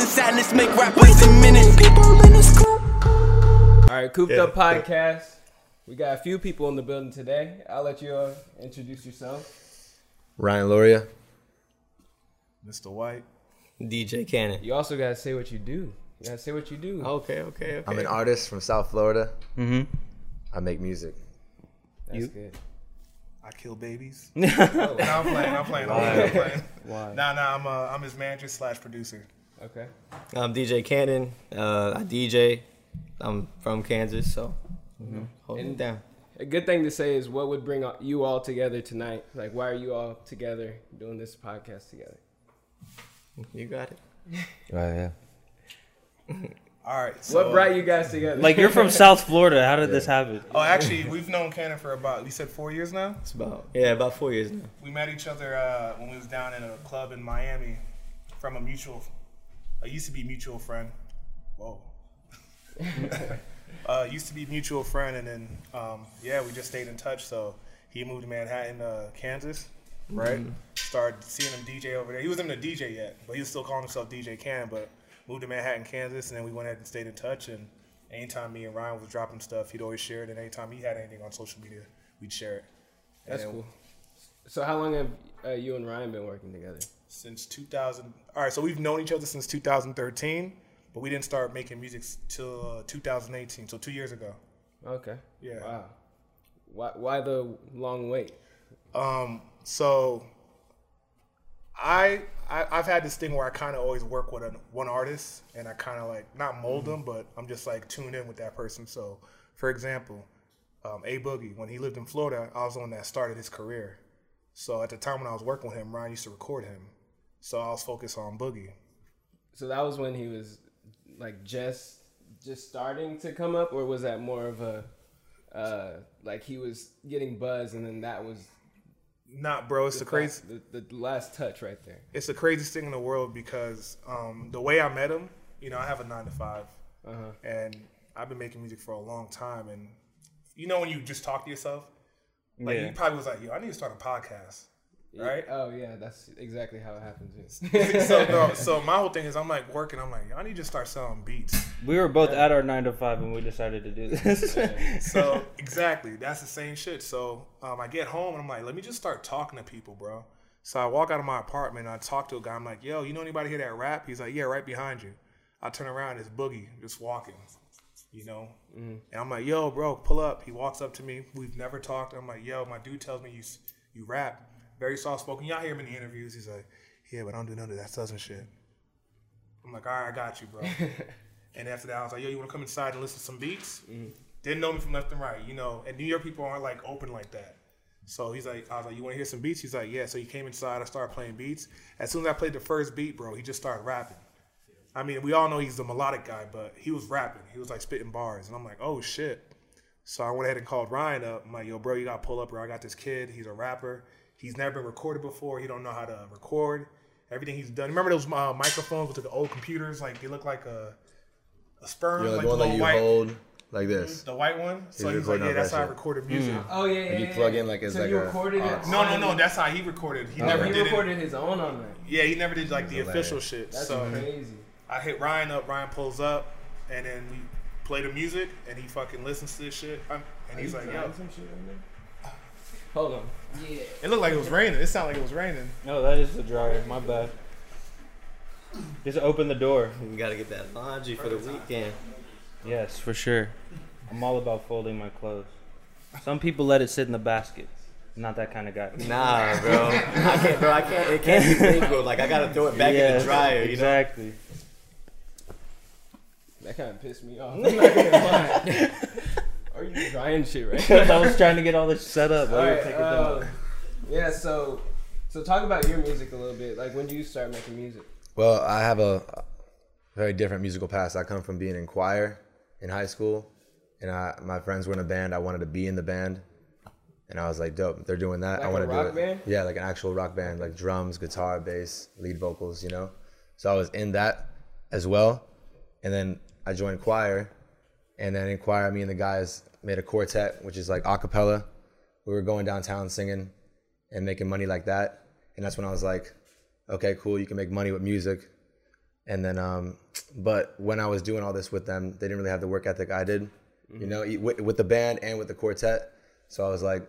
and sadness make rappers a menace. All right, Cooped Yeah. Up Podcast. We got a few people in the building today. I'll let you uh, introduce yourself. Ryan Loria. Mr. White. DJ Cannon. You also gotta say what you do. You gotta say what you do. Okay, okay, okay. I'm an artist from South Florida. Mm-hmm. I make music. That's you- good. I kill babies. Oh, no, I'm playing. I'm playing. I'm playing. why? Nah, nah. I'm uh, I'm his manager slash producer. Okay. I'm DJ Cannon. Uh, I DJ. I'm from Kansas, so you know, holding it down. A good thing to say is what would bring you all together tonight? Like, why are you all together doing this podcast together? You got it. Right, yeah. All right. So, what brought you guys together? Like you're from South Florida. How did this happen? Oh, actually, we've known Cannon for about you said four years now. It's about yeah, about four years now. We met each other uh, when we was down in a club in Miami from a mutual. I used to be mutual friend. Whoa. uh, used to be mutual friend, and then um, yeah, we just stayed in touch. So he moved to Manhattan, uh, Kansas, right? Started seeing him DJ over there. He wasn't a DJ yet, but he was still calling himself DJ Can. But moved to Manhattan, Kansas, and then we went ahead and stayed in touch. And anytime me and Ryan was dropping stuff, he'd always share it. And anytime he had anything on social media, we'd share it. That's then cool. So, how long have uh, you and Ryan been working together? Since 2000. All right, so we've known each other since 2013, but we didn't start making music till uh, 2018, so two years ago. Okay. Yeah. Wow. Why, why the long wait? Um, so I, I I've had this thing where I kind of always work with an, one artist, and I kind of like not mold them, but I'm just like tuned in with that person. So, for example, um, A Boogie, when he lived in Florida, I was the one that started his career. So at the time when I was working with him, Ryan used to record him. So I was focused on Boogie. So that was when he was like just just starting to come up, or was that more of a uh, like he was getting buzz, and then that was Not, bro. It's the crazy. the, the last touch right there. it's the craziest thing in the world because um, the way I met him, you know, I have a nine to five, Uh-huh. and I've been making music for a long time. And you know, when you just talk to yourself, like Yeah. you probably was like, "Yo, I need to start a podcast," right? Oh yeah, that's exactly how it happens. so, no, so my whole thing is, I'm like working. I'm like, "Yo, I need to start selling beats. We were both at our nine to five and we decided to do this. So exactly, that's the same shit. So um, I get home and I'm like, let me just start talking to people, bro. So I walk out of my apartment and I talk to a guy. I'm like, yo, you know anybody here that rap? He's like, yeah, right behind you. I turn around, it's Boogie just walking, you know. And I'm like, yo, bro, pull up. He walks up to me. We've never talked. I'm like, yo, my dude tells me you you rap, very soft spoken. Y'all hear him in the interviews. He's like, yeah, but I don't do none of that southern shit. I'm like, all right, I got you, bro. and after that, I was like, yo, you want to come inside and listen to some beats? Mm-hmm. Didn't know me from left and right, you know. And New York people aren't like open like that. So he's like, I was like, you want to hear some beats? He's like, yeah. So he came inside. I started playing beats. As soon as I played the first beat, bro, he just started rapping. I mean, we all know he's the melodic guy, but he was rapping. He was like spitting bars, and I'm like, oh shit. So I went ahead and called Ryan up. I'm like, yo, bro, you got to pull up, bro. I got this kid. He's a rapper. He's never been recorded before. He don't know how to record. Everything he's done. Remember those uh, microphones with the old computers? Like they look like a a sperm, You're like like the one the that you white, hold like this. the white one. So He's he's like, yeah, that's that how I recorded music. Oh yeah, yeah. you yeah, plug yeah. in like it's so like you a- recorded it. No, no, no. That's how he recorded. He Oh, never he did recorded it. his own on that. Yeah, he never did like the hilarious. official shit. That's so crazy. I hit Ryan up. Ryan pulls up, and then we play the music, and he fucking listens to this shit. I'm, and he's like, yo, some shit on there? Hold on. Yeah. it looked like it was raining. It sounded like it was raining. no, that is the dryer. My bad. Just open the door. We gotta get that laundry for the weekend. Yes, for sure. I'm all about folding my clothes. Some people let it sit in the basket. Not that kind of guy. Nah, bro. I can't, bro. I can't. It can't be big, bro. Like I gotta throw it back in the dryer. You know. exactly. That kind of pissed me off. I'm not gonna lie. Are you drying shit right now? I was trying to get all this set up. All while you were right, taking them uh, yeah. So, so talk about your music a little bit. Like, when do you start making music? Well, I have a very different musical past. I come from being in choir in high school, and I, my friends were in a band. I wanted to be in the band, and I was like, "Dope! They're doing that. Like I a want to do it." band? Yeah, like an actual rock band, like drums, guitar, bass, lead vocals. You know. So I was in that as well, and then I joined choir, and then Inquire, me and the guys made a quartet, which is like a cappella. We were going downtown singing and making money like that, and that's when I was like, okay, cool, you can make money with music. And then, um, but when I was doing all this with them, they didn't really have the work ethic I did, you know, with, with the band and with the quartet. So I was like,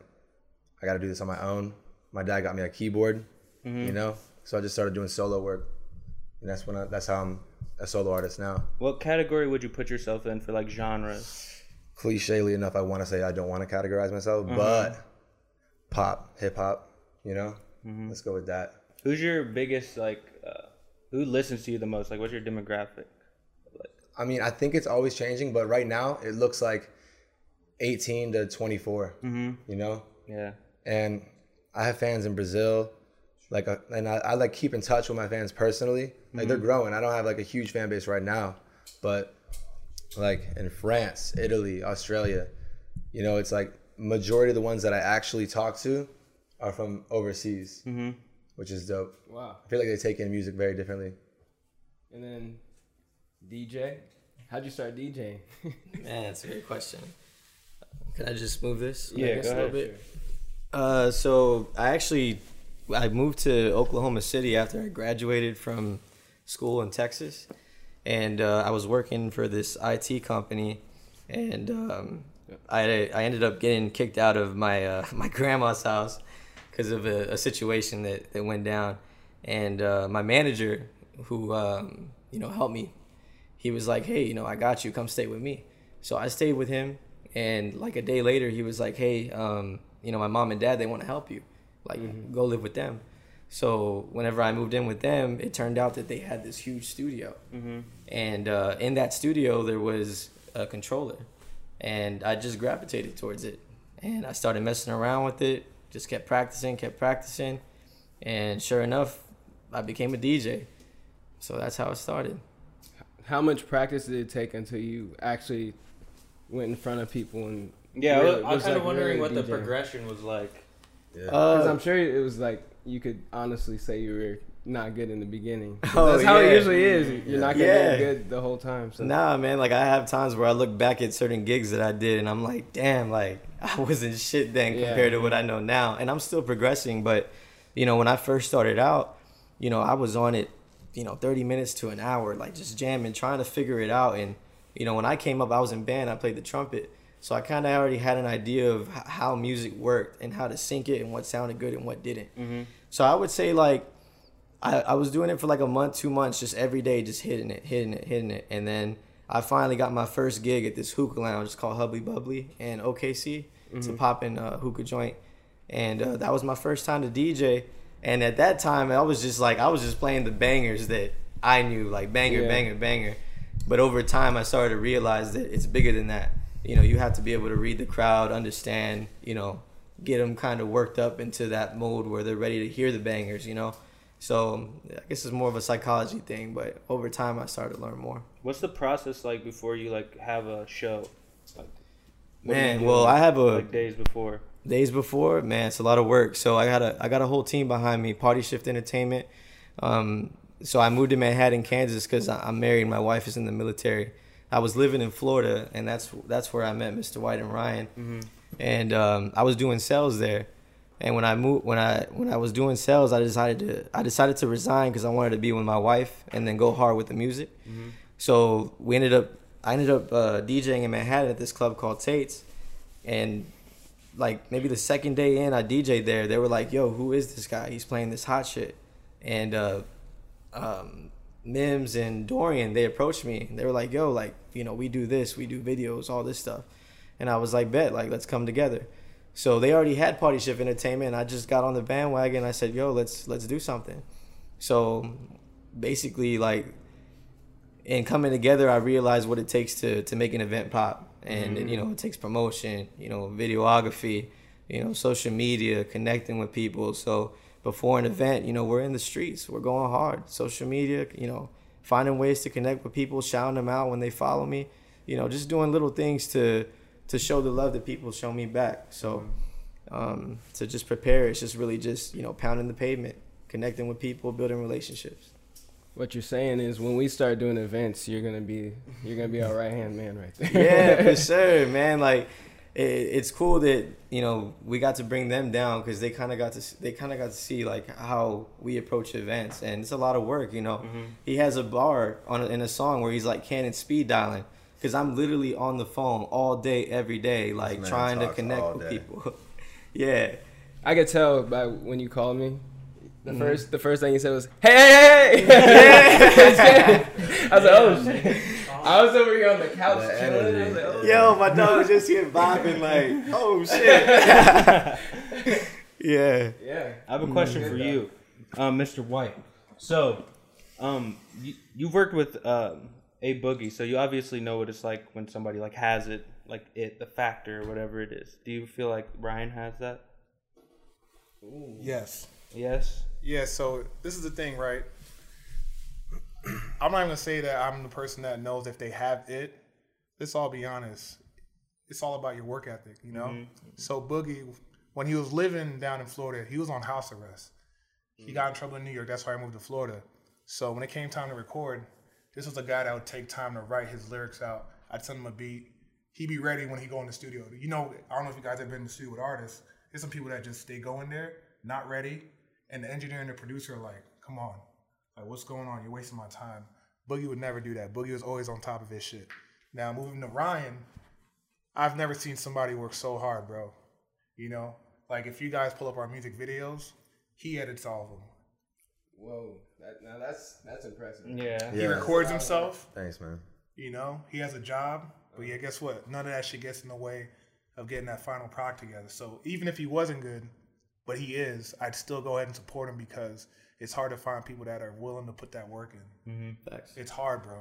I got to do this on my own. My dad got me a keyboard, you know, so I just started doing solo work, and that's when I, that's how I'm a solo artist now. What category would you put yourself in for like genres? Clichely enough, I want to say I don't want to categorize myself, mm-hmm. but pop, hip hop, you know, mm-hmm. let's go with that. Who's your biggest like? Uh, who listens to you the most? Like, what's your demographic? I mean, I think it's always changing, but right now it looks like 18 to 24. Mm-hmm. You know, Yeah. and I have fans in Brazil, like, uh and I, I like keep in touch with my fans personally. Like they're growing. I don't have like a huge fan base right now, but like in France, Italy, Australia, you know, it's like majority of the ones that I actually talk to are from overseas, which is dope. Wow. I feel like they take in music very differently. And then DJ. How'd you start DJing? Man, that's a great question. Can I just move this? Yeah, guess, go a little ahead. bit? Uh, so I actually I moved to Oklahoma City after I graduated from school in Texas, and uh, I was working for this IT company, and um, I I ended up getting kicked out of my uh, my grandma's house because of a, a situation that, that went down, and uh, my manager who um, you know helped me, he was like, hey, you know, I got you, come stay with me. So I stayed with him, and like a day later, he was like, hey, um, you know, my mom and dad they want to help you, like go live with them. So whenever I moved in with them, it turned out that they had this huge studio, and uh, in that studio there was a controller, and I just gravitated towards it, and I started messing around with it, just kept practicing, kept practicing, and sure enough, I became a DJ. So that's how it started. How much practice did it take until you actually went in front of people and Yeah, really- I was, was, kind of like, wondering really what the progression was like. Because Uh, I'm sure it was like you could honestly say you were not good in the beginning. Oh, that's how yeah. it usually is. You're not gonna Yeah. get good the whole time. So Nah, man. Like I have times where I look back at certain gigs that I did, and I'm like, damn, like I wasn't shit then Yeah. compared to what I know now, and I'm still progressing. But you know, when I first started out, you know, I was on it, you know, 30 minutes to an hour, like just jamming, trying to figure it out. And you know, when I came up, I was in band. I played the trumpet, so I kind of already had an idea of how music worked and how to sync it and what sounded good and what didn't. So I would say like I, I was doing it for like a month, two months, just every day, just hitting it, hitting it, hitting it. And then I finally got my first gig at this hookah lounge. It's called Hubbly Bubbly in OKC. It's a poppin' uh, hookah joint. And uh, that was my first time to DJ. And at that time, I was just like, I was just playing the bangers that I knew, like banger, Yeah. banger, banger. But over time, I started to realize that it's bigger than that. You know, you have to be able to read the crowd, understand, you know, get them kind of worked up into that mode where they're ready to hear the bangers, you know. So I guess it's more of a psychology thing, but over time I started to learn more. What's the process like before you like have a show? Like, what do you Man, well, I have a like days before. days before, man, it's a lot of work. So I got a I got a whole team behind me, Party Shift Entertainment. Um, so I moved to Manhattan, Kansas, because I'm married. My wife is in the military. I was living in Florida, and that's that's where I met Mr. White and Ryan. And um, I was doing sales there. And when I moved, when I when I was doing sales, I decided to I decided to resign because I wanted to be with my wife and then go hard with the music. So we ended up I ended up uh, DJing in Manhattan at this club called Tate's, and like maybe the second day in, I DJ'd there. They were like, "Yo, who is this guy? He's playing this hot shit." And uh, um, Mims and Dorian, they approached me. They were like, "Yo, like you know, we do this, we do videos, all this stuff." And I was like, "Bet, like let's come together." So they already had Party Shift Entertainment. I just got on the bandwagon. I said, "Yo, let's let's do something." So basically, like in coming together, I realized what it takes to to make an event pop, and you know, it takes promotion, you know, videography, you know, social media, connecting with people. So before an event, you know, we're in the streets, we're going hard, social media, you know, finding ways to connect with people, shouting them out when they follow me, you know, just doing little things to to show the love that people show me back. So um, to just prepare, it's just really just you know pounding the pavement, connecting with people, building relationships. what you're saying is when we start doing events, you're gonna be you're gonna be our right hand man right there. yeah, for sure, man. Like, it, it's cool that you know we got to bring them down because they kind of got to they kind of got to see like how we approach events and it's a lot of work you know Mm-hmm. he has a bar on in a song where he's like cannon speed dialing because i'm literally on the phone all day every day like trying to connect all with day. people yeah I could tell by when you called me. The first, the first thing you said was, "Hey, hey, hey!" I was like, "Oh shit!" I was over here on the couch The chilling. I was like, "Oh." yo my dog was just here vibing like oh shit yeah Yeah. I have a question for you, um, Mr. White. So, um, you, you've worked with um, a boogie, so you obviously know what it's like when somebody like has it, like it, the factor, or whatever it is. Do you feel like Ryan has that? Yes. Yes. Yeah, so this is the thing, right? I'm not even gonna say that I'm the person that knows if they have it. Let's all be honest. It's all about your work ethic, you know? Mm-hmm. So Boogie, when he was living down in Florida, he was on house arrest. He got in trouble in New York, that's why I moved to Florida. So when it came time to record, this was a guy that would take time to write his lyrics out. I'd send him a beat. He'd be ready when he go in the studio. You know, I don't know if you guys have been in the studio with artists. There's some people that just they go in there, not ready, and the engineer and the producer are like, "Come on, like what's going on? You're wasting my time." Boogie would never do that. Boogie was always on top of his shit. Now moving to Ryan, I've never seen somebody work so hard, bro. You know, like if you guys pull up our music videos, he edits all of them. Whoa. That, now that's that's impressive. Yeah. He Yeah. records himself. Thanks, man. You know, he has a job, but yeah, uh-huh. guess what? None of that shit gets in the way of getting that final product together. So even if he wasn't good, but he is, I'd still go ahead and support him because it's hard to find people that are willing to put that work in. Mm-hmm. Facts. It's hard, bro.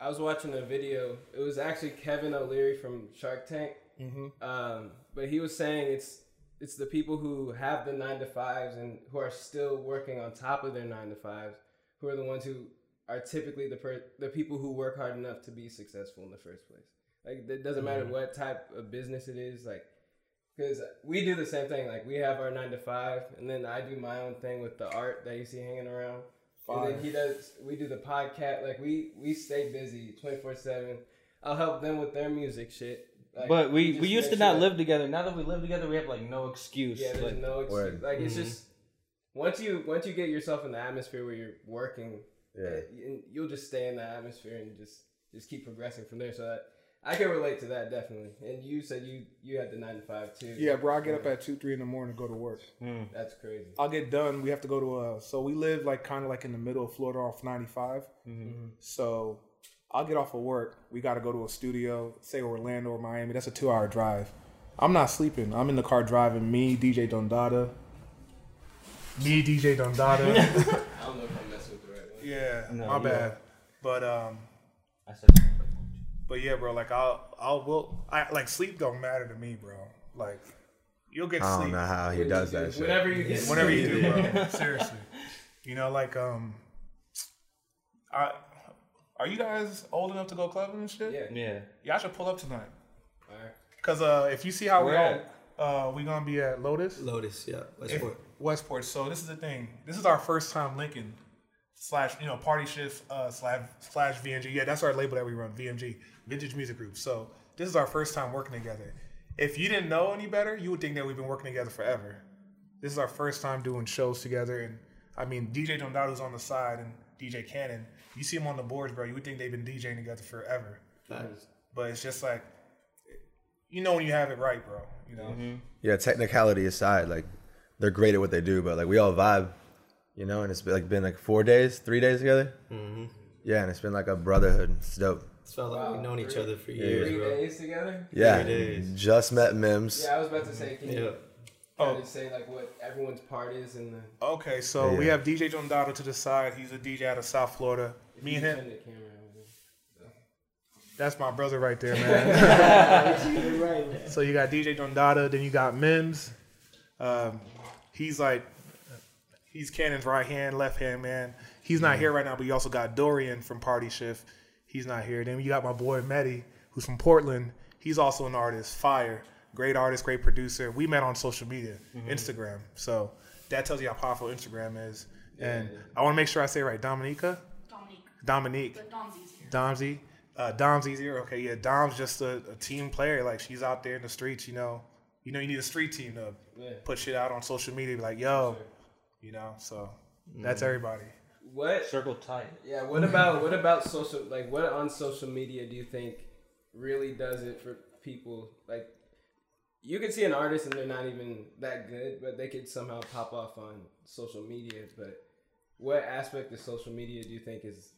I was watching a video. It was actually Kevin O'Leary from Shark Tank. Mm-hmm. Um, but he was saying it's it's the people who have the nine to fives and who are still working on top of their nine to fives who are the ones who are typically the per- the people who work hard enough to be successful in the first place. Like it doesn't matter mm-hmm. what type of business it is. Like because we do the same thing. Like we have our nine to five, and then I do my own thing with the art that you see hanging around. And then he does. We do the podcast. Like we we stay busy twenty four seven. I'll help them with their music shit. Like, But we, just we used to make not sure- live together. Now that we live together, we have like no excuse. Yeah, there's like, no excuse. Word. Like it's just once you once you get yourself in the atmosphere where you're working, Yeah. eh, you'll just stay in the atmosphere and just just keep progressing from there. So that I can relate to that definitely. And you said you you had the nine to five too. Yeah, bro. I get up at two, three in the morning to go to work. Mm. That's crazy. I'll get done. We have to go to a. So we live like kind of like in the middle of Florida off 95. Mm-hmm. Mm-hmm. So I'll get off of work. We got to go to a studio, say Orlando or Miami. That's a two hour drive. I'm not sleeping. I'm in the car driving. Me, DJ Dondada. Me, DJ Dondada. I don't know if I messed with the right one. yeah, No, my you bad. But um, I said, but yeah, bro. Like I'll, I'll, will. I like sleep don't matter to me, bro. Like you'll get I don't sleep. know how he does that shit. Whenever you get Whenever you do, bro. Seriously. You know, like um I are you guys old enough to go clubbing and shit? Yeah. yeah. Y'all should pull up tonight. Alright. Cause uh if you see how we Where all uh we gonna be at Lotus. Lotus, yeah. If- Westport. Westport. So this is the thing. This is our first time linking slash you know party shift uh slash slash VMG. Yeah, that's our label that we run, VMG, Vintage Music Group. So this is our first time working together. If you didn't know any better, you would think that we've been working together forever. This is our first time doing shows together, and I mean DJ Dondada's on the side and DJ Cannon. You see them on the boards, bro. You would think they've been DJing together forever. Facts. But it's just like, you know when you have it right, bro. You know. Yeah, technicality aside, like they're great at what they do, but like we all vibe, you know. And it's been, like been like four days, three days together. Mm-hmm. Yeah, and it's been like a brotherhood. It's dope. It's felt like we've known each other for Three years, bro. days together. Yeah, days. just met Mims. Yeah, I was about to say. Can Yeah. you kind of say like what everyone's part is and the Okay, so we have DJ Dondada to the side. He's a DJ out of South Florida. Me and him. the camera over. That's my brother right there, man. so you got DJ Dondada, then you got Mims. Um, he's like, he's Cannon's right hand, left hand man. He's not here right now, but you also got Dorian from Party Shift. He's not here. Then you got my boy Medi, who's from Portland. He's also an artist, fire, great artist, great producer. We met on social media, Instagram. So that tells you how powerful Instagram is. And I want to make sure I say it right, Dominica, Dominique. Dominique. But Domsy's here. Domsy. Uh, Dom's easier. Okay, yeah. Dom's just a, a team player. Like she's out there in the streets. You know, you know, you need a street team to Yeah. put shit out on social media. Be like, yo, you know. So that's mm. everybody. What? Circle tight. Yeah. What about what about social? Like, what on social media do you think really does it for people? Like, you could see an artist and they're not even that good, but they could somehow pop off on social media. But what aspect of social media do you think is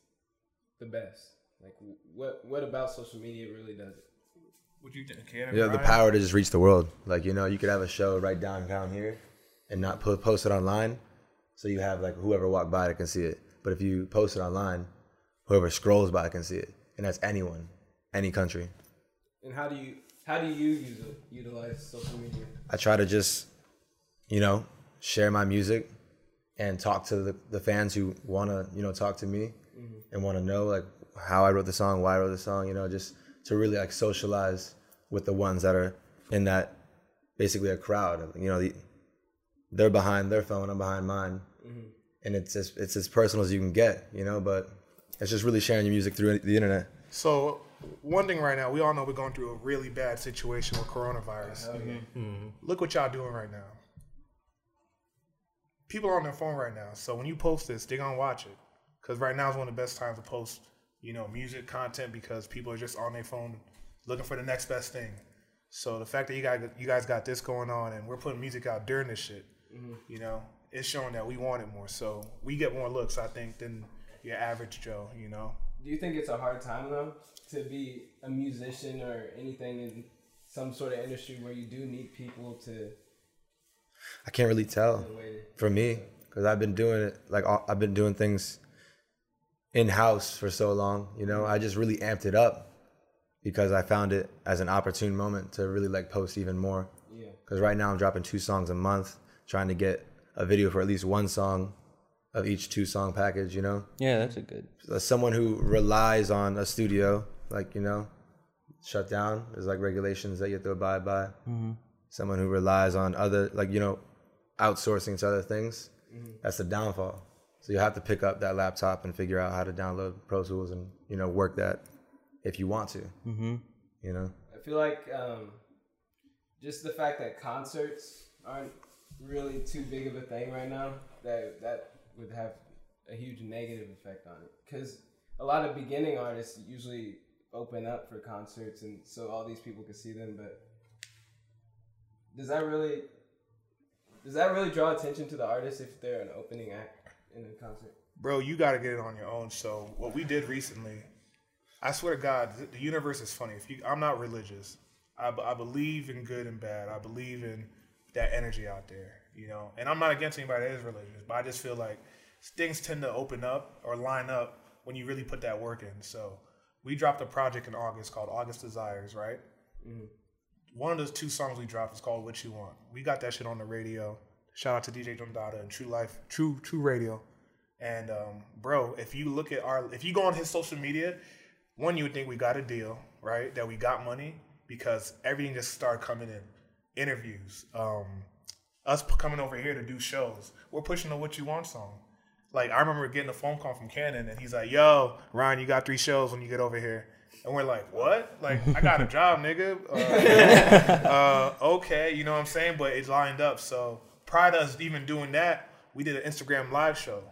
the best? Like, what what about social media really does it? What do you think, Ken? You have the power to just reach the world. Like you know, you could have a show right downtown here, and not put, post it online, so you have like whoever walked by that can see it. But if you post it online, whoever scrolls by can see it, and that's anyone, any country. And how do you how do you use it, utilize social media? I try to just, you know, share my music and talk to the, the fans who want to, you know, talk to me mm-hmm. and want to know like how I wrote the song, why I wrote the song, you know, just to really like socialize with the ones that are in that basically a crowd. You know, the, they're behind their phone, I'm behind mine, mm-hmm. and it's as it's as personal as you can get, you know. But it's just really sharing your music through the internet. So one thing right now, we all know we're going through a really bad situation with coronavirus. Mm-hmm. Look what y'all doing right now. People are on their phone right now, so when you post this, they're gonna watch it. Cause right now is one of the best times to post, you know, music content because people are just on their phone looking for the next best thing. So the fact that you guys you guys got this going on and we're putting music out during this shit, Mm-hmm. you know, it's showing that we want it more. So we get more looks, I think, than your average Joe. You know. Do you think it's a hard time though to be a musician or anything in some sort of industry where you do need people to I can't really tell. for me because I've been doing it like I've been doing things in house for so long. You know, I just really amped it up because I found it as an opportune moment to really like post even more. yeah Because right now I'm dropping two songs a month, trying to get a video for at least one song of each two song package. You know, Yeah, that's a good. as someone who relies on a studio, like you know, shut down. There's like regulations that you have to abide by. Someone who relies on other, like you know, outsourcing to other things. That's the downfall. So you have to pick up that laptop and figure out how to download Pro Tools and you know work that if you want to. Mm-hmm. You know, I feel like um, just the fact that concerts aren't really too big of a thing right now that that would have a huge negative effect on it because a lot of beginning artists usually open up for concerts and so all these people can see them but does that really does that really draw attention to the artist if they're an opening act in a concert bro, you got to get it on your own. So what we did recently, I swear to God, the universe is funny. If you, I'm not religious. I, I believe in good and bad. I believe in that energy out there, you know. And I'm not against anybody that is religious, but I just feel like things tend to open up or line up when you really put that work in. So we dropped a project in August called August Desires, right? One of those two songs we dropped is called "What You Want." We got that shit on the radio. Shout out to DJ Dondada and True Life, True True Radio. And um, bro, if you look at our, if you go on his social media, one you would think we got a deal, right? That we got money because everything just started coming in. Interviews, um, us coming over here to do shows. We're pushing the "What You Want" song. Like I remember getting a phone call from Cannon, and he's like, "Yo, Ryan, you got three shows when you get over here." And we're like, "What? Like I got a job, nigga." Uh, uh, okay, you know what I'm saying? But it's lined up. So prior to us even doing that, we did an Instagram live show,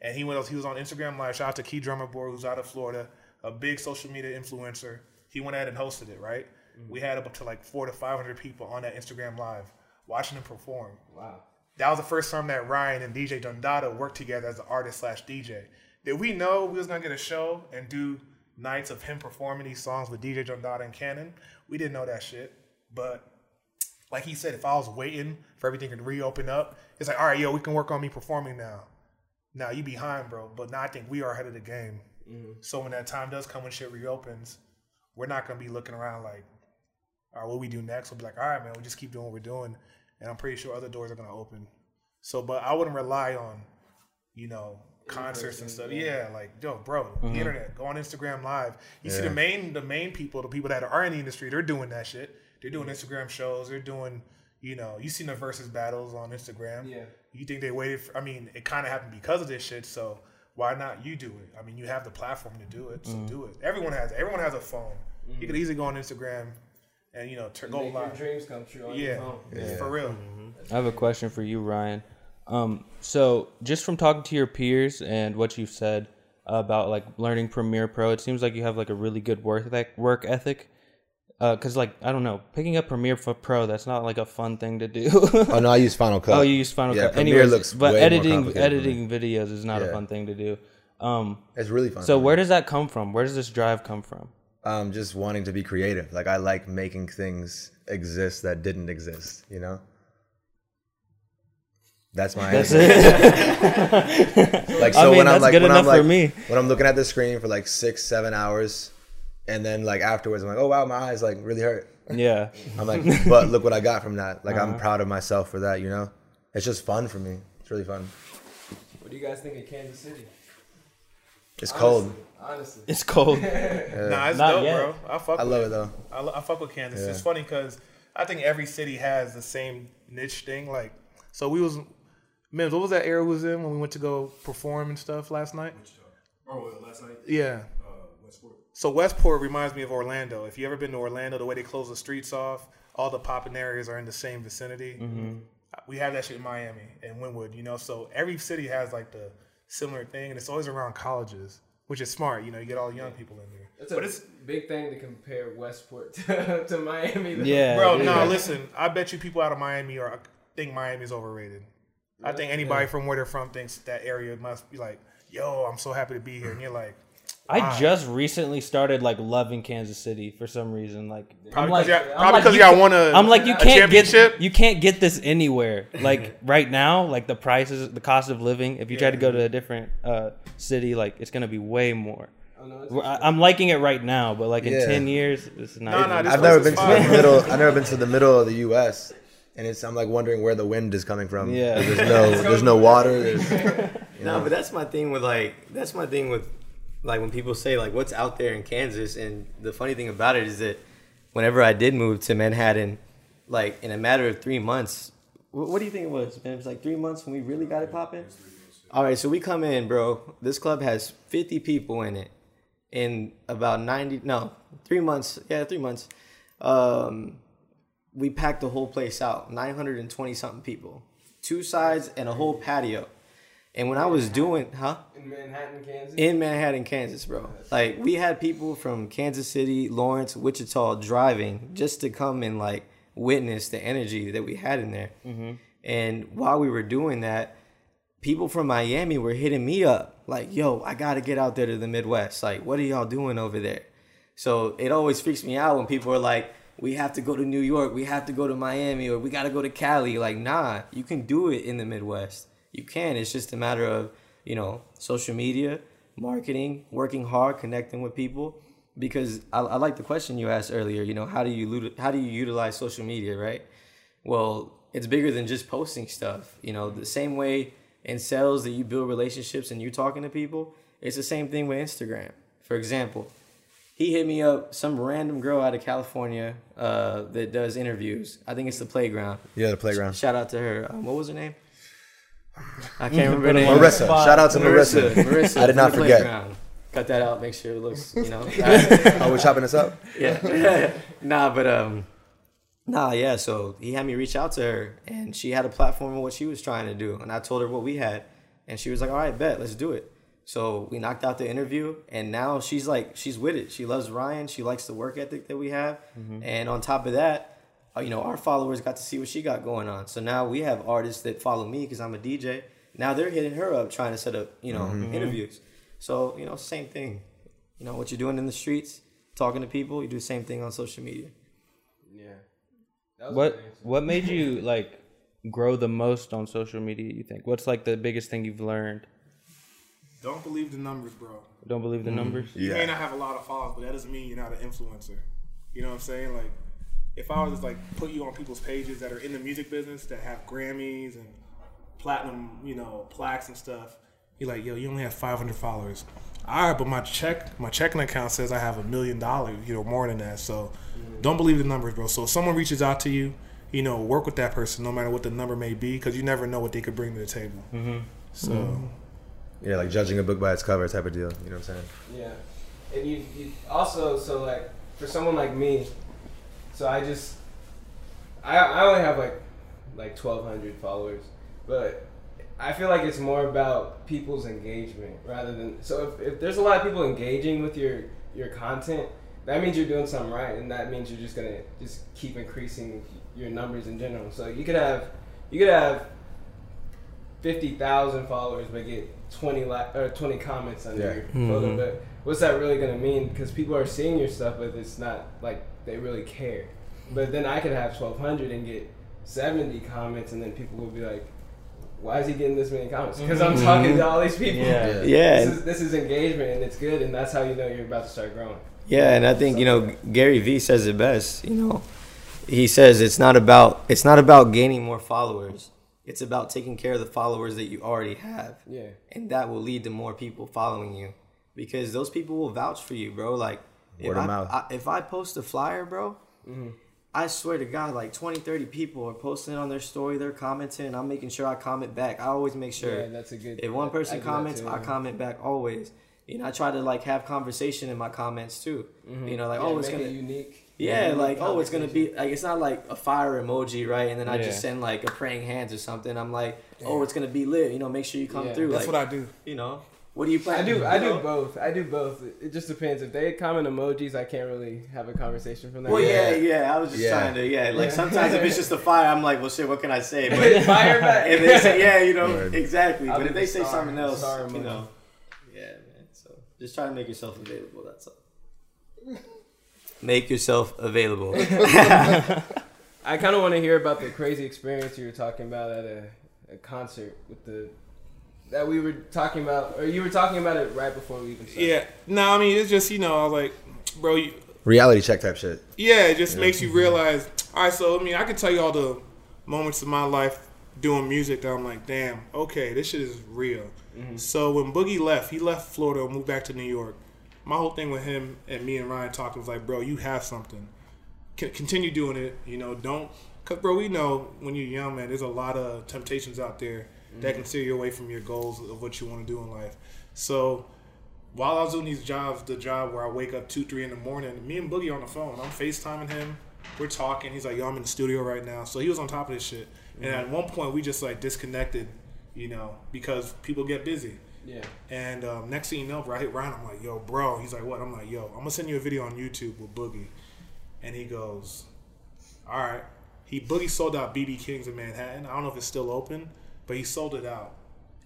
and he went. He was on Instagram live. Shout out to Key Drummer Boy, who's out of Florida, a big social media influencer. He went ahead and hosted it. Right? We had up to like four to five hundred people on that Instagram live watching him perform. wow That was the first time that Ryan and DJ Dondada worked together as an artist slash DJ. Did we know we was gonna get a show and do nights of him performing these songs with DJ Dondada and Cannon? We didn't know that shit. But like he said, if I was waiting for everything to reopen up, it's like, all right, yo, we can work on me performing now. Now you behind, bro. But now I think we are ahead of the game. Mm-hmm. So when that time does come when shit reopens, we're not gonna be looking around like, all right, what we do next? We'll be like, all right, man, we just keep doing what we're doing, and I'm pretty sure other doors are gonna open. So, but I wouldn't rely on, you know, concerts and stuff. Yeah, like yo, bro, the internet, go on Instagram Live. You see the main, the main people, the people that are in the industry, they're doing that shit. They're doing Instagram shows. They're doing, you know, you seen the versus battles on Instagram. Yeah. You think they waited? For, I mean, it kind of happened because of this shit. So why not you do it? I mean, you have the platform to do it, so Mm-hmm. do it. Everyone has everyone has a phone. You could easily go on Instagram and you know tur- go Make your live. dreams come true on Yeah, your phone. Yeah. for real. I have a question for you, Ryan. Um, so just from talking to your peers and what you've said about like learning Premiere Pro, it seems like you have like a really good work eth- work ethic. Uh, cause like I don't know, picking up Premiere Pro, that's not like a fun thing to do. Oh no, I use Final Cut. oh, you use Final Yeah, Cut. Premiere Anyways, looks but way more editing complicated for me. editing videos is not a fun thing to do. Um, It's really fun. so for me. where does that come from? Where does this drive come from? Um, just wanting to be creative. Like I like making things exist that didn't exist. You know. That's my That's answer. it. Like I so mean, when I'm like good when enough I'm for like me. when I'm looking at the screen for like six seven hours, and then like afterwards I'm like, oh wow, my eyes like really hurt. Yeah. I'm like, but look what I got from that. Like Uh-huh. I'm proud of myself for that. You know, it's just fun for me. It's really fun. What do you guys think of Kansas City? It's cold. Honestly. It's cold. Nah, it's Not dope, yet. bro. I fuck. I with love it though. I, lo- I fuck with Kansas. Yeah. It's funny because I think every city has the same niche thing. Like, so we was, Mims, what was that era we was in when we went to go perform and stuff last night? Oh, last night, Yeah. uh, Westport. So Westport reminds me of Orlando. If you ever been to Orlando, the way they close the streets off, all the popping areas are in the same vicinity. We have that shit in Miami and Wynwood, you know. So every city has like the similar thing, and it's always around colleges, which is smart. You know, you get all the young people in there. It's a it's big thing to compare Westport to, to Miami. Though. Yeah. Bro, dude. no, listen. I bet you people out of Miami are think Miami's overrated. I think anybody from where they're from thinks that area must be like, yo, I'm so happy to be here. And you're like, I just recently started like loving Kansas City for some reason. Like I'm probably because I'm probably like, 'cause you y'all can't- won a I'm like you can't get you can't get this anywhere. Like right now, like the prices, the cost of living. If you try to go to a different uh, city, like it's gonna be way more. Oh, no, I, I'm liking it right now, but like in Yeah. ten years, it's not. No, no, even- this I've never is been to the middle. I've never been to the middle of the U.S. And it's I'm like wondering where the wind is coming from. Yeah. there's no there's no water. There's, No, but that's my thing with like that's my thing with like when people say like what's out there in Kansas and the funny thing about it is that whenever I did move to Manhattan, like in a matter of three months, what, what do you think it was? Man, it was like three months when we really got it popping. All right, so we come in, bro. This club has fifty people in it, in about ninety no three months. Yeah, three months. Um, we packed the whole place out, nine hundred and twenty something people, two sides and a whole patio. And when I was doing, huh? in Manhattan, Kansas. In Manhattan, Kansas, bro. Like we had people from Kansas City, Lawrence, Wichita driving just to come and like witness the energy that we had in there. Mm-hmm. And while we were doing that, people from Miami were hitting me up like, "Yo, I got to get out there to the Midwest. Like, what are y'all doing over there?" So it always freaks me out when people are like, "We have to go to New York, we have to go to Miami, or we got to go to Cali." Like, nah, you can do it in the Midwest. You can. It's just a matter of you know social media, marketing, working hard, connecting with people. Because I, I like the question you asked earlier. You know, how do you how do you utilize social media, right? Well, it's bigger than just posting stuff. You know, the same way in sales that you build relationships and you're talking to people, it's the same thing with Instagram. For example, he hit me up, some random girl out of California uh, that does interviews. I think it's the playground. yeah, the playground. Shout out to her. Um, what was her name? I can't remember her name. Marissa. Shout out to Marissa. Marissa. Marissa I did not from the forget. Playground. Cut that out. Make sure it looks, you know. Oh, we're chopping this up. yeah. nah, but um, nah, yeah. So he had me reach out to her, and she had a platform of what she was trying to do, and I told her what we had, and she was like, "All right, bet, let's do it." So we knocked out the interview, and now she's like, she's with it. She loves Ryan. She likes the work ethic that we have, and on top of that, Uh, you know, our followers got to see what she got going on. So now we have artists that follow me because I'm a DJ. Now they're hitting her up trying to set up, you know, mm-hmm. interviews. So you know, same thing. You know what you're doing in the streets, talking to people. You do the same thing on social media. yeah. That was a What what made you like grow the most on social media? You think? What's like the biggest thing you've learned? Don't believe the numbers, bro. Don't believe the mm-hmm. numbers. Yeah. You may not have a lot of followers, but that doesn't mean you're not an influencer. You know what I'm saying? Like, if I was to like put you on people's pages that are in the music business that have Grammys and platinum, you know, plaques and stuff, you're like, yo, you only have 500 followers. All right, but my check, my checking account says I have a million dollars, you know, more than that. So, mm-hmm. don't believe the numbers, bro. So, if someone reaches out to you, you know, work with that person, no matter what the number may be, because you never know what they could bring to the table. Mm-hmm. So, mm-hmm. yeah, like judging a book by its cover type of deal. You know what I'm saying? Yeah, and you, you also so like for someone like me, so I just I I only have like like twelve hundred followers, but I feel like it's more about people's engagement rather than so if, if there's a lot of people engaging with your your content, that means you're doing something right, and that means you're just gonna just keep increasing your numbers in general. So you could have you could have fifty thousand followers, but get twenty like or twenty comments under Yeah. your mm-hmm. photo. But what's that really gonna mean? Because people are seeing your stuff, but it's not like they really care. But then I could have twelve hundred and get seventy comments, and then people will be like, "Why is he getting this many comments?" Because I'm mm-hmm. talking to all these people. Yeah. Yeah, This is, this is engagement, and it's good, and that's how you know you're about to start growing. Yeah, and I think you know Gary Vee says it best. You know, he says it's not about it's not about gaining more followers. It's about taking care of the followers that you already have, Yeah. and that will lead to more people following you, because those people will vouch for you, bro. Like if of I, mouth. I, if I post a flyer, bro, Mm-hmm. I swear to God, like 20, 30 people are posting on their story, they're commenting, I'm making sure I comment back. I always make sure. Yeah, that's a good. If one person do that comments, too, I comment back always. You know, I try to like have conversation in my comments too. You know, like Mm-hmm. Yeah, oh, it's gonna it unique. yeah, Unique like oh, it's gonna be like it's not like a fire emoji, right? And then I Yeah. just send like a praying hands or something. I'm like, oh, it's gonna be lit. You know, make sure you come Yeah. through. That's like, what I do. You know, what do you plan? I do. I do both. I do both. It- It just depends. If they comment emojis, I can't really have a conversation from that. Well, yeah, Yeah. yeah. I was just Yeah. trying to, yeah. Like Yeah. sometimes if it's just a fire, I'm like, well, shit, what can I say? But But fire back. if they say, yeah, you know, Word. exactly. I'll but do if the they say star- something else, star you know, yeah, man. So just try to make yourself available. That's all. Make yourself available. I kind of want to hear about the crazy experience you were talking about at a, a concert with the that we were talking about, or you were talking about it right before we even started. Yeah. No, I mean it's just you know I was like, bro, you, Reality check type shit. yeah, it just makes you mm-hmm. realize. All right, so I mean I can tell you all the moments of my life doing music that I'm like, damn, okay, this shit is real. Mm-hmm. So when Boogie left, he left Florida and moved back to New York. My whole thing with him and me and Ryan talking was like, bro, you have something. C- continue doing it. You know, don't. Cause bro, we know when you're young, man, there's a lot of temptations out there that can steer you away from your goals of what you want to do in life. So while I was doing these jobs, the job where I wake up two, three in the morning, me and Boogie on the phone. I'm FaceTiming him. We're talking. He's like, "Yo, I'm in the studio right now." So he was on top of this shit. And at one point, we just like disconnected, you know, because people get busy. yeah. And um, next thing you know, bro, I hit Ryan. I'm like, "Yo, bro." He's like, "What?" I'm like, "Yo, I'm gonna send you a video on YouTube with Boogie." And he goes, "All right." He Boogie sold out BB King's in Manhattan. I don't know if it's still open, but he sold it out.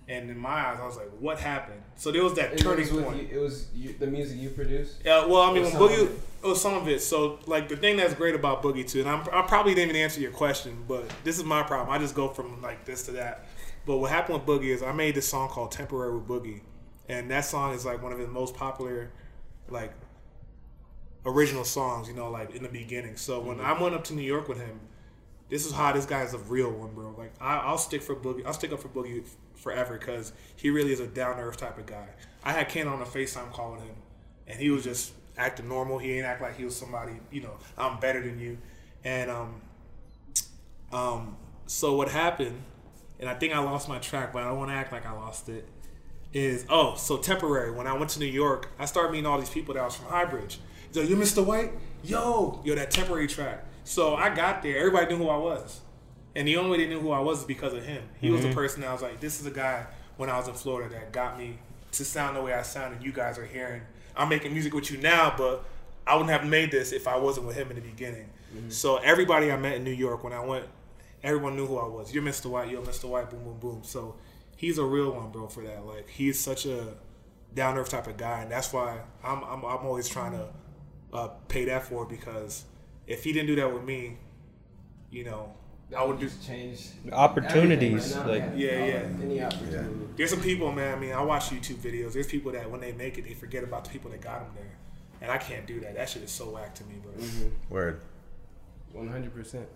And in my eyes, I was like, "What happened?" So there was that And turning it was, point. you, it was you, the music you produced. Yeah, well, I mean, Or when some Boogie, it. it was some of it. So, like, the thing that's great about Boogie too, and I'm, I probably didn't even answer your question, but this is my problem. I just go from like this to that. But what happened with Boogie is I made this song called "Temporary" with Boogie, and that song is like one of his most popular, like, original songs. You know, like in the beginning. So when mm-hmm. I went up to New York with him, this is how this guy's a real one, bro. Like I, I'll stick for Boogie. I'll stick up for Boogie forever because he really is a down to earth type of guy. I had Ken on a Facetime call with him, and he was just acting normal. He ain't act like he was somebody. You know, I'm better than you. And um, um, so what happened? And I think I lost my track, but I don't want to act like I lost it. Is oh, so temporary. When I went to New York, I started meeting all these people that was from Highbridge. Like, "You Mr. White? Yo, yo, that temporary track." So I got there. Everybody knew who I was, and the only way they knew who I was is because of him. He was the person that I was like, "This is a guy." When I was in Florida, that got me to sound the way I sound and You guys are hearing. I'm making music with you now, but I wouldn't have made this if I wasn't with him in the beginning. So everybody I met in New York when I went, everyone knew who I was. You're Mr. White. You're Mr. White. Boom, boom, boom. So he's a real one, bro. For that, like he's such a down earth type of guy, and that's why I'm I'm, I'm always trying to uh, pay that for because if he didn't do that with me, you know, I would just change Opportunities, right now. like- Yeah, yeah. Any opportunity. There's some people, man. I mean, I watch YouTube videos. There's people that when they make it, they forget about the people that got them there, and I can't do that. That shit is so whack to me, bro. Mm-hmm. Word. One hundred percent.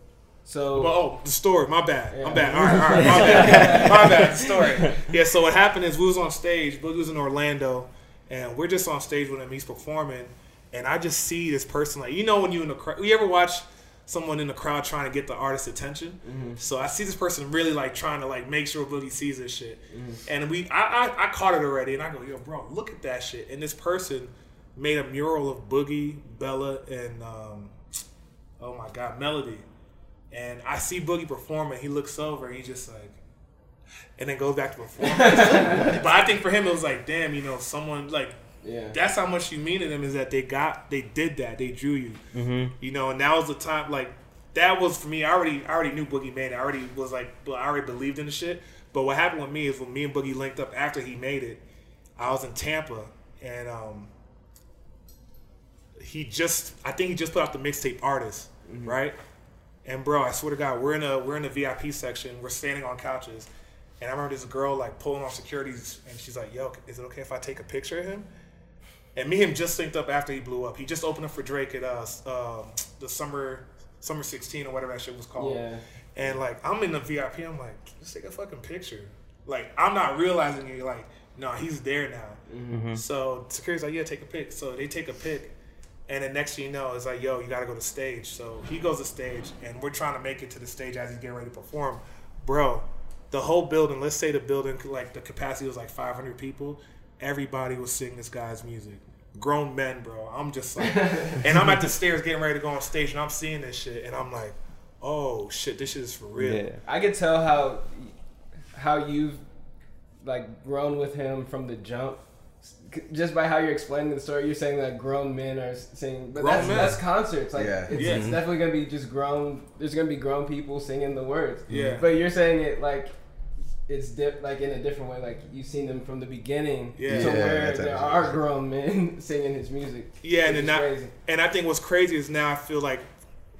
So But oh, the story. My bad. Yeah. I'm bad. All right, all right. My bad. my bad. The story. Yeah. So what happened is we was on stage. Boogie was in Orlando, and we're just on stage with him. He's performing, and I just see this person like you know when you in the crowd. You ever watch someone in the crowd trying to get the artist's attention. Mm-hmm. So I see this person really like trying to like make sure Boogie sees this shit. Mm-hmm. And we, I, I, I caught it already, and I go, yo, bro, look at that shit. And this person made a mural of Boogie, Bella, and um, oh my god, Melody. And I see Boogie perform, and he looks over, and he's just like, and then goes back to perform. but I think for him, it was like, damn, you know, someone like Yeah. that's how much you mean to them is that they got they did that. They drew you. Mm-hmm. you know and that was the time like that was for me i already i already knew boogie made it. I already was like i already believed in the shit. But what happened with me is when me and boogie linked up after he made it i was in tampa and um he just i think he just put out the mixtape artist right? And bro i swear to god we're in a we're in the vip section. We're standing on couches. And i remember this girl like pulling off securities and she's like yo is it okay if i take a picture of him and me and him just synced up after he blew up. He just opened up for Drake at uh, uh the summer summer sixteen or whatever that shit was called. Yeah. And like I'm in the VIP, I'm like, let's take a fucking picture. Like I'm not realizing it. Like no, he's there now. So security's like, yeah, take a pic. So they take a pic, and then next thing you know, it's like, yo, you got to go to stage. So he goes to stage, and we're trying to make it to the stage as he's getting ready to perform, bro. The whole building, let's say the building, like the capacity was like 500 people. Everybody was singing this guy's music. Grown men, bro. I'm just like, and I'm at the stairs getting ready to go on stage, and I'm seeing this shit, and I'm like, oh shit, this shit is for real. Yeah. I could tell how how you've like grown with him from the jump. Just by how you're explaining the story, you're saying that grown men are singing, but Grown that's, men. that's concerts. Like Yeah. it's, Yeah. it's definitely gonna be just grown. There's gonna be grown people singing the words. Yeah. But you're saying it like it's dip, like in a different way. Like you've seen them from the beginning Yeah. to Yeah, where there actually- are grown men singing his music. Yeah, and then is crazy. and I think what's crazy is now I feel like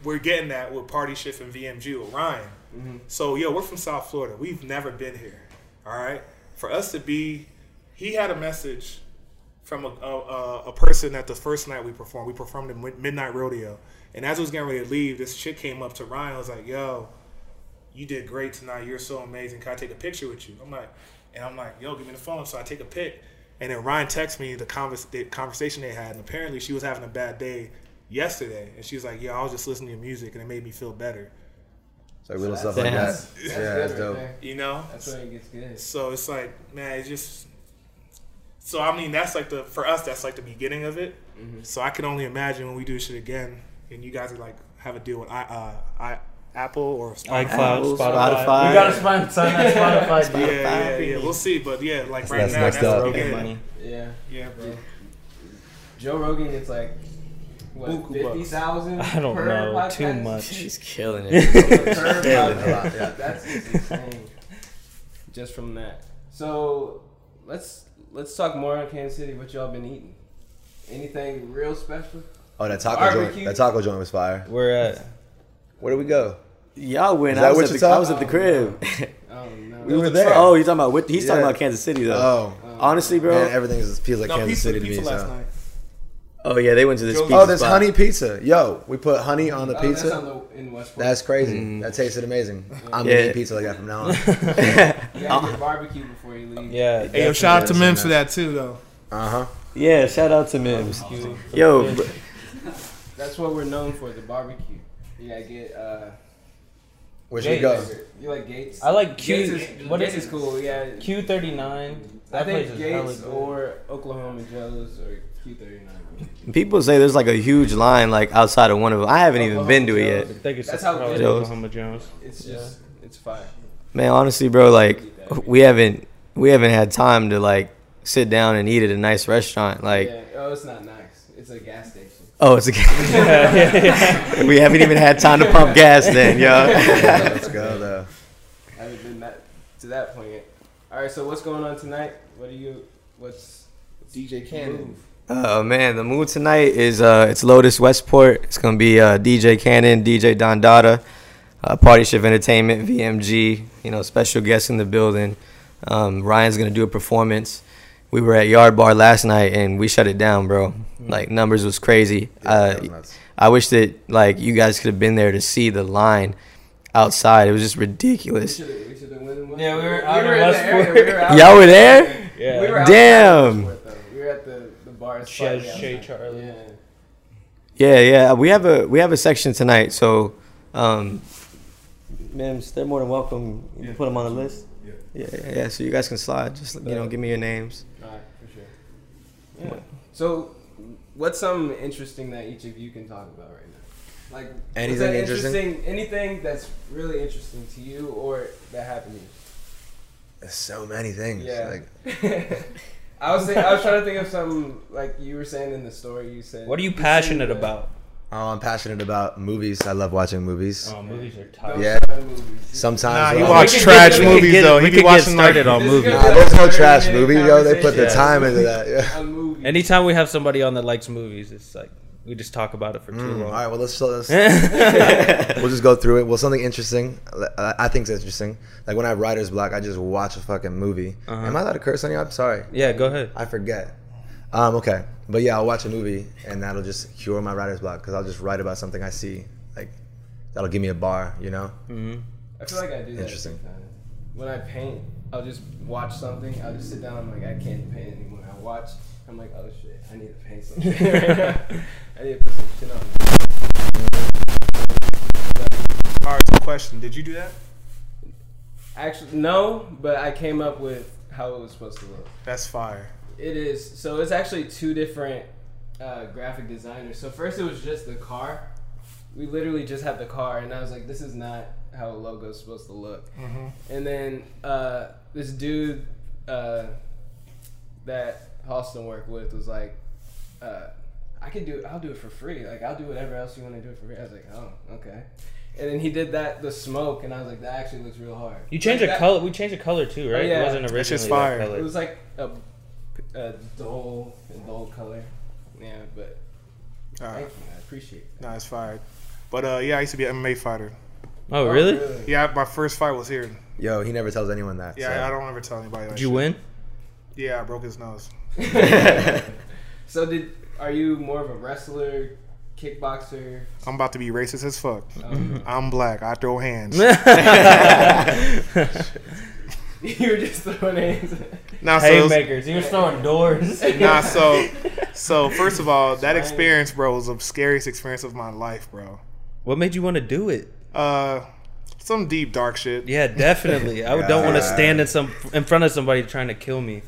we're getting that with Party Shift and VMG with Ryan. Mm-hmm. So yo, we're from South Florida. We've never been here. All right, for us to be, he had a message from a, a, a- a person at the first night we performed. We performed at Mid- Midnight Rodeo, and as I was getting ready to leave, this chick came up to Ryan. I was like, "Yo, you did great tonight. You're so amazing. Can I take a picture with you?" I'm like, and I'm like, "Yo, give me the phone." So I take a pic, and then Ryan texts me the, convers- the conversation they had, and apparently she was having a bad day yesterday, and she was like, "Yo, I was just listening to your music, and it made me feel better." So little That's- stuff like that. that's- That's yeah, that's dope. there. You know, That's where it gets good. so it's like, man, it's just. So I mean, that's like the for us. That's like the beginning of it. Mm-hmm. So I can only imagine when we do shit again, and you guys are like have a deal with I, uh, I Apple or Spotify. iCloud, Spotify. Spotify. We gotta find sign that Spotify Yeah, deal. yeah, yeah. We'll see, but yeah, like right that's now, next that's the up. Rogan beginning. money. Yeah. Yeah, bro. Joe Rogan gets like what Buku fifty I don't know. Podcast? Too much. She's killing it. per Killing it. podcast. Yeah. That's insane. Just from that. So let's let's talk more on Kansas City. What y'all been eating? Anything real special? Oh, that taco Barbecue. joint. That taco joint was fire. We're at. Where did we go? Y'all win. Is I was, at the, I was at the crib. Oh no. We were there. oh, you talking about? What, he's talking about Kansas City though. Oh, Honestly, bro. man, everything is- feels like No, Kansas pizza, City to pizza me. last So. night. oh yeah, they went to this. Pizza Oh, there's spot. honey pizza. Yo, we put honey on the Oh, that's pizza. on the, in Westport. That's crazy. That tasted amazing. I'm Yeah. eating pizza like that from now on. you gotta get barbecue before you leave. Yeah. Hey, yo, shout out to definitely. Mims for that too, though. Uh huh. Yeah, shout out to Mims. Yo, That's what we're known for, the barbecue. You gotta get uh Where'd you go? You like Gates? I like Q. Gates is, what Gates is is cool, yeah. Q thirty nine? I That place think is Gates or Oklahoma Joe's or Q thirty nine. people say there's like a huge line like outside of one of them. I haven't even been to it yet. I think it's That's that's how how good it is. Oklahoma Jones. It's just it's fire. Man, honestly, bro, like we haven't we haven't had time to like sit down and eat at a nice restaurant. Like, yeah. Oh, it's not nice. It's a gas station. Oh, it's a we haven't even had time to pump gas then, yo. Let's go though. I haven't been that to that point yet. All right. So what's going on tonight? What are you? What's DJ Cannon? Oh man, the mood tonight is uh it's Lotus Westport. It's gonna be uh DJ Cannon, DJ Dondada, uh, Party Shift Entertainment, VMG. You know, special guests in the building. Um, Ryan's gonna do a performance. We were at Yard Bar last night and we shut it down, bro. Like numbers was crazy. Yeah, Uh, was. I wish that like you guys could have been there to see the line outside. It was just We ridiculous. should have. We should have went. Yeah, we were Westport. out in the area. Westport. We were Y'all were there? Yeah. We were Damn. Westport, though. We were at the the bar. Shay- Shay Charlie. Yeah. Yeah, yeah. We have a we have a section tonight, so Um, Mims, they're more than welcome. You Yeah. can put them on the list. Yeah. Yeah, yeah, yeah. So you guys can slide. Just you know, give me your names. All right, for sure. Yeah. So, what's something interesting that each of you can talk about right now? Like Anything that interesting? Anything that's really interesting to you or that happened to you? There's so many things. Yeah. Like, I was think, I was trying to think of something like you were saying in the story. You said. What are you passionate that about? Oh, I'm passionate about movies. I love watching movies. Oh, movies are tough. Yeah. kind of movies. Sometimes. Nah, he when- watch trash get- movies get- though. He be could get watching like started on This movies. Nah, there's no trash movie, minute yo. They put the conversation. time into that. Yeah. Anytime we have somebody on that likes movies, it's like we just talk about it for too Mm, long. All right. well let's, let's we'll just go through it. Well, something interesting. I I think it's interesting. Like when I have writer's block, I just watch a fucking movie. Uh-huh. Am I allowed to curse on you? I'm sorry. Yeah, go ahead. I forget. Um, okay, but yeah, I'll watch a movie and that'll just cure my writer's block because I'll just write about something I see. Like that'll give me a bar, you know. hmm I feel like I do that. Interesting. sometimes. When I paint, I'll just watch something. I'll just sit down. I'm like, I can't paint anymore. I watch. I'm like, oh shit, I need to paint something. I need to put some shit on. All right, question: Did you do that? Actually, no, but I came up with how it was supposed to look. That's fire. It is. So it's actually two different uh, graphic designers. So first it was just the car. We literally just had the car, and I was like, this is not how a logo is supposed to look. Mm-hmm. And then uh, this dude uh, that Halston worked with was like, uh, I can do it. I'll do it for free. Like I'll do whatever else you want to do it for free. I was like, oh, okay. And then he did that the smoke, and I was like, that actually looks real hard. You changed Like the that- color. We changed the color too, right? Oh, yeah. It wasn't originally That's just that fire. color. It was like a, a dull, a dull color. Yeah, but All thank you. I appreciate it. nah, it's fired. But uh, yeah, I used to be an MMA fighter. oh, that. really? Yeah, my first fight was here. Yo, he never tells anyone that. Yeah, so. I don't ever tell anybody. That Did you shit. win? Yeah, I broke his nose. So did are you more of a wrestler, kickboxer? I'm about to be racist as fuck. Um, I'm black. I throw hands. you were just throwing hands. Now, so it was- Haymakers. He was throwing doors. nah, so so first of all, that experience, bro, was the scariest experience of my life, bro. what made you want to do it? Uh, some deep dark shit. Yeah, definitely. I don't want to stand in some in front of somebody trying to kill me.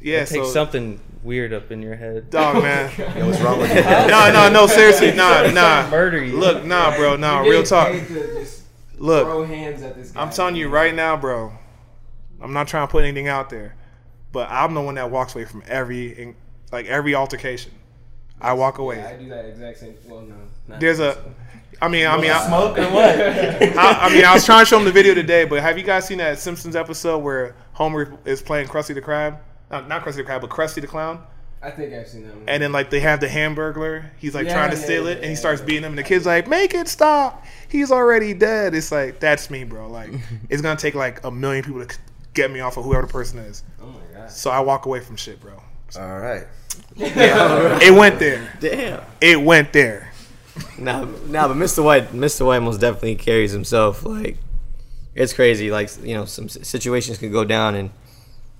Yeah, it takes so something weird up in your head. dog, man. Yo, what's wrong with you? no, no, no, seriously, nah, Trying to nah. Murder you. Look, nah, bro, nah, real talk. paid to just Look, throw hands at this guy. I'm telling you right now, bro. I'm not trying to put anything out there, but I'm the one that walks away from every, like every altercation. I walk Yeah, I do that exact same. Well, no. Not There's a, I mean, I mean, I, smoke or what? I, I mean, I was trying to show them the video today, but have you guys seen that Simpsons episode where Homer is playing Krusty the Crab? Uh, not Krusty the Crab, but Krusty the Clown. I think I've seen that one. And then like they have the Hamburglar. He's like Yeah, trying to yeah, steal yeah, it, and he yeah, starts yeah. beating him. And the kid's like, "Make it stop! He's already dead." It's like that's me, bro. Like it's gonna take like a million people to get me off of whoever the person is. oh my god. So I walk away from shit, bro. All right. It went there. Damn. It went there. Nah, nah, but Mr. White, Mr. White most definitely carries himself. Like, it's crazy. Like, you know, some situations could go down, and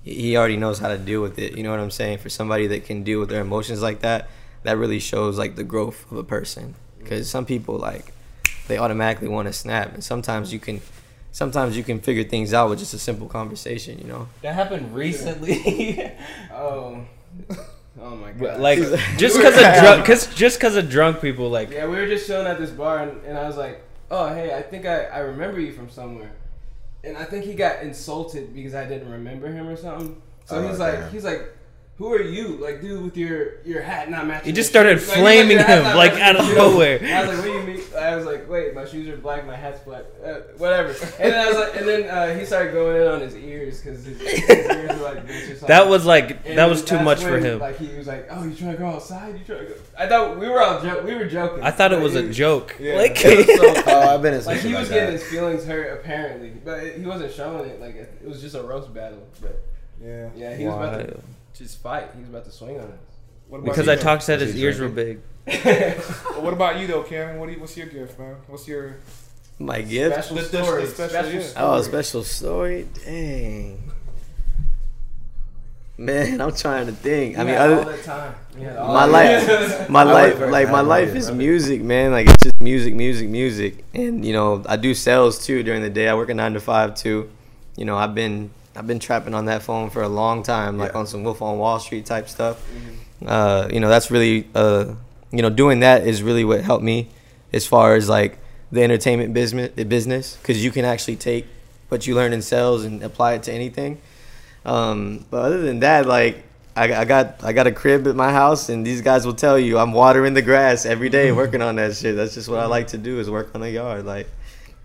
he he already knows how to deal with it. You know what I'm saying? For somebody that can deal with their emotions like that, that really shows like the growth of a person. Because some people like they automatically want to snap, and sometimes you can, sometimes you can figure things out with just a simple conversation. You know? That happened recently. Oh. Oh my god. like just because of drunk, cause just because of drunk people, like Yeah, we were just chilling at this bar, and, and I was like, "Oh, hey, I think I, I remember you from somewhere," and I think he got insulted because I didn't remember him or something. So Oh, he's like, damn. he's like, "Who are you, like, dude, with your your hat not matching?" He just started shoes?" Like, flaming "Your him, like, out of nowhere. I was like, "What do you mean?" I was like, "Wait, my shoes are black, my hat's black, uh, whatever." And then I was like, and then uh, he started going in on his ears because his, his ears were like this that was like And that was too that's much for him. Like he was like, "Oh, you trying to go outside? You trying to go?" I thought we were all jo- we were joking. I thought it but was a he- joke. Yeah, Like was so Oh, I've been in like something he like was getting that. his feelings hurt apparently, but it, he wasn't showing it. Like it, it was just a roast battle. But Yeah. yeah, he was about to Wild. Just fight. He was about to swing on us. Because you, I talked said his he ears were drinking? big. What about you though, Karen? What do you, what's your gift, man? What's your My gift. Special The- the- story. the special, special yeah. story. Oh, a special story. Dang. Man, I'm trying to think. I mean, had all other, that time. You had all my that- life, my life, like my life is music, man. Like it's just music, music, music, and you know I do sales too during the day. I work a nine to five too. You know I've been I've been trapping on that phone for a long time, like Yeah. on some Wolf on Wall Street type stuff. Uh, you know that's really uh, you know doing that is really what helped me as far as like the entertainment business business because you can actually take what you learn in sales and apply it to anything. Um, but other than that, like I, I got I got a crib at my house, and these guys will tell you I'm watering the grass every day, working on that shit. That's just what I like to do is work on the yard. Like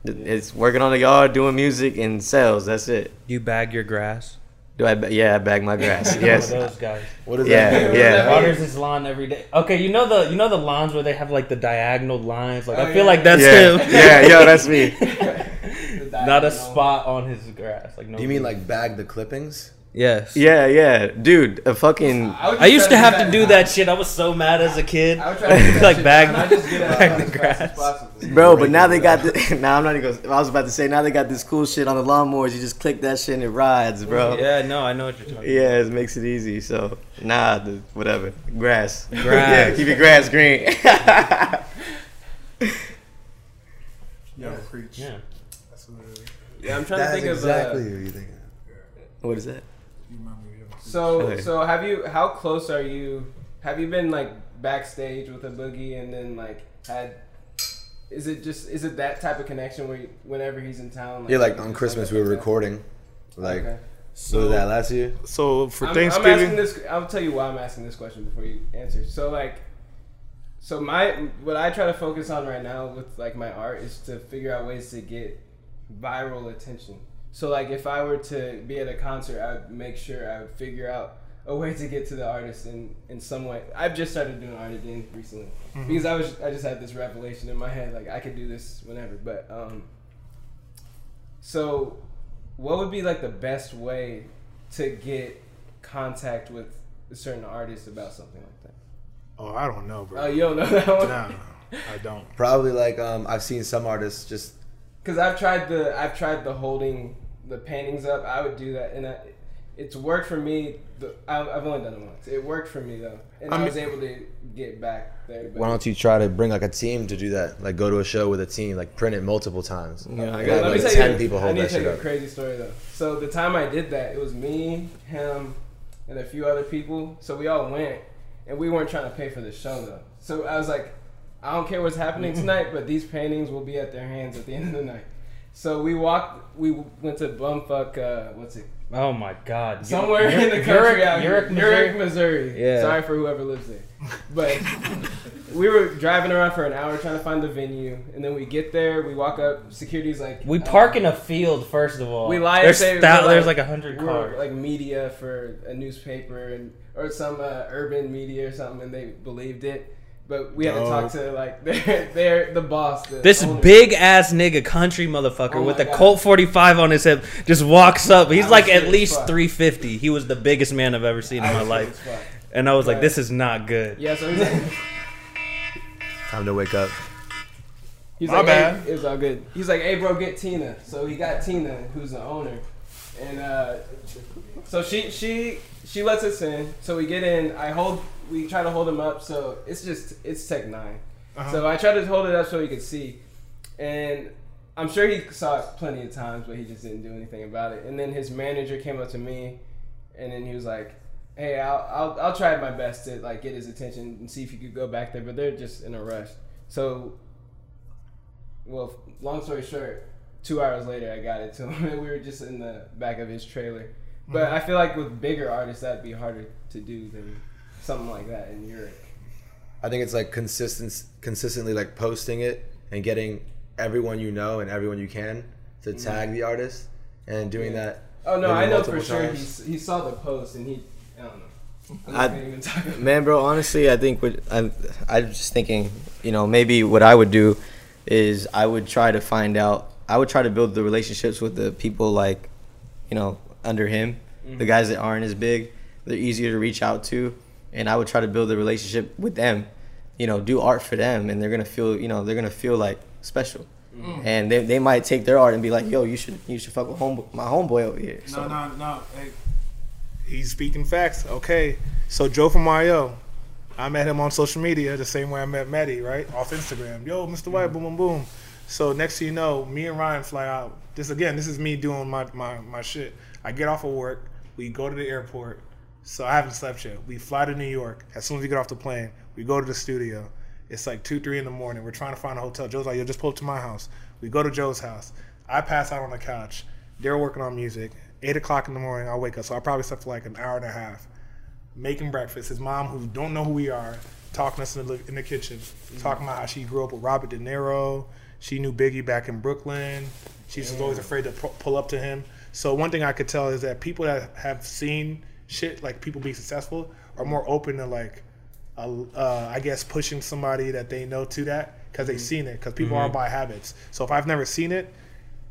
it's working on the yard, doing music and sales. That's it. You bag your grass. Do I? ba- Yeah, I bag my grass. Yes. Those guys. What is Yeah, that? yeah. Waters his lawn every day. Okay, you know the you know the lawns where they have like the diagonal lines. Like Oh, I feel yeah. like that's yeah, him. yeah, yo, that's me. Not a spot on his grass. Like no. Do you mean like bag the clippings? Yes. Yeah, yeah, dude. A fucking. would just I used try to have to do now. that shit. I was so mad as a kid. I would try to like shit bag, I just get it bag the grass. Bro, but now they got the. Now I'm not even. Gonna, I was about to say now they got this cool shit on the lawnmowers. You just click that shit and it rides, bro. Yeah, no, I know what you're talking Yeah, it makes it easy. So nah, the, whatever. Grass. Grass. yeah, keep your grass green. Yo, preach. Yeah. That's what it is. Yeah, I'm trying That's to think exactly of. Uh, what you think. what is that? You remind me of so, Okay. so have you? How close are you? Have you been like backstage with A Boogie and then like had? Is it just is it that type of connection where you, whenever he's in town? Yeah, like on Christmas we were recording. Like Okay. what was that last year? So for I'm, I'm Thanksgiving, asking this. I'll tell you why I'm asking this question before you answer. So like, so my what I try to focus on right now with like my art is to figure out ways to get viral attention. So like, if I were to be at a concert, I would make sure I would figure out a way to get to the artist in in some way. I've just started doing art again recently because I was I just had this revelation in my head like I could do this whenever. But um, so what would be like the best way to get contact with a certain artist about something like that? oh, I don't know, bro. Oh, you don't know that one? Nah, I don't. Probably like um I've seen some artists just Because I've tried the I've tried the holding the paintings up. I would do that, and I, it's worked for me. The, I, I've only done it once. It worked for me though, and I, I was able to get back there. But why don't you try to bring like a team to do that? Like go to a show with a team, like print it multiple times. Yeah, I You got got Let me like ten you, people I hold need that to tell shit you a up. crazy story though. So the time I did that, it was me, him, and a few other people. So we all went, and we weren't trying to pay for the show though. So I was like, I don't care what's happening mm-hmm. tonight, but these paintings will be at their hands at the end of the night. So we walked. We went to bumfuck. Uh, what's it? Oh my God. Somewhere Ur- in the country Urich, out. Urich, Missouri. Urich, Missouri. Yeah. Sorry for whoever lives there. But we were driving around for an hour trying to find the venue, and then we get there. We walk up. Security's like, We uh, park in a field first of all. We lie and There's say thou- we're there's like- like a hundred cars. like media for a newspaper and or some uh, urban media or something, and they believed it. But we had to talk to like they're, they're the boss. The This owner. big ass nigga, country motherfucker Oh with a God. Colt 45 on his hip, just walks up. He's I like at least 350. He was the biggest man I've ever seen in my life, scared as fuck. and I was like, "This is not good." Yeah, so he's like, Time to wake up. he's My like, bad. Hey, it was all good. He's like, hey, bro, get Tina. So he got Tina, who's the owner, and uh, so she she she lets us in. So we get in. I hold. We try to hold him up. So it's just it's Tech N9ne Uh-huh. So I tried to hold it up so he could see, and I'm sure he saw it plenty of times, but he just didn't do anything about it. And then his manager came up to me, and then he was like, "Hey, I'll I'll, I'll try my best to like get his attention and see if you could go back there, but they're just in a rush." So, well, long story short, two hours later, I got it to him, and we were just in the back of his trailer. But I feel like with bigger artists, that'd be harder to do than something like that in Europe. I think it's like consistent, consistently like posting it and getting everyone you know and everyone you can to tag the artist and doing Mm-hmm. Yeah. that. Oh no, I know for multiple sure he, he saw the post and he I don't know. I'm I- not even talk about Man, bro, honestly, I think what I'm, I'm just thinking, you know, maybe what I would do is I would try to find out, I would try to build the relationships with the people like, you know, under him, the guys that aren't as big. They're easier to reach out to, and I would try to build a relationship with them, you know, do art for them, and they're gonna feel, you know, they're gonna feel like special. Mm. And they, they might take their art and be like, "Yo, you should you should fuck with home, my homeboy over here." So, No, no, no. Hey, He's speaking facts. Okay, so Joe from Mario, I met him on social media the same way I met Maddie, right? Off Instagram. Yo, Mr. White, mm-hmm. boom, boom, boom. So next thing you know, me and Ryan fly out. This again, this is me doing my, my, my shit. I get off of work, we go to the airport. So I haven't slept yet. We fly to New York. As soon as we get off the plane, we go to the studio. It's like two, three in the morning. We're trying to find a hotel. Joe's like, yo, just pull up to my house. We go to Joe's house. I pass out on the couch. They're working on music. Eight o'clock in the morning, I wake up. So I probably slept for like an hour and a half making breakfast. His mom, who don't know who we are, talking to us in the, in the kitchen, mm-hmm. talking about how she grew up with Robert De Niro. She knew Biggie back in Brooklyn. She's always afraid to pull up to him. So one thing I could tell is that people that have seen shit like people be successful are more open to like, uh, uh, I guess pushing somebody that they know to that because they've seen it. Because people are by habits. So if I've never seen it,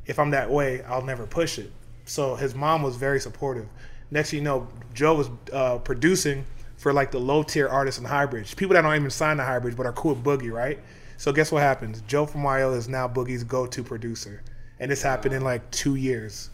if I'm that way, I'll never push it. So his mom was very supportive. Next thing you know, Joe was uh, producing for like the low tier artists in Highbridge. People that don't even sign to Highbridge but are cool with Boogie, right? So guess what happens? Joe from YO is now Boogie's go to producer. And this happened in like two years.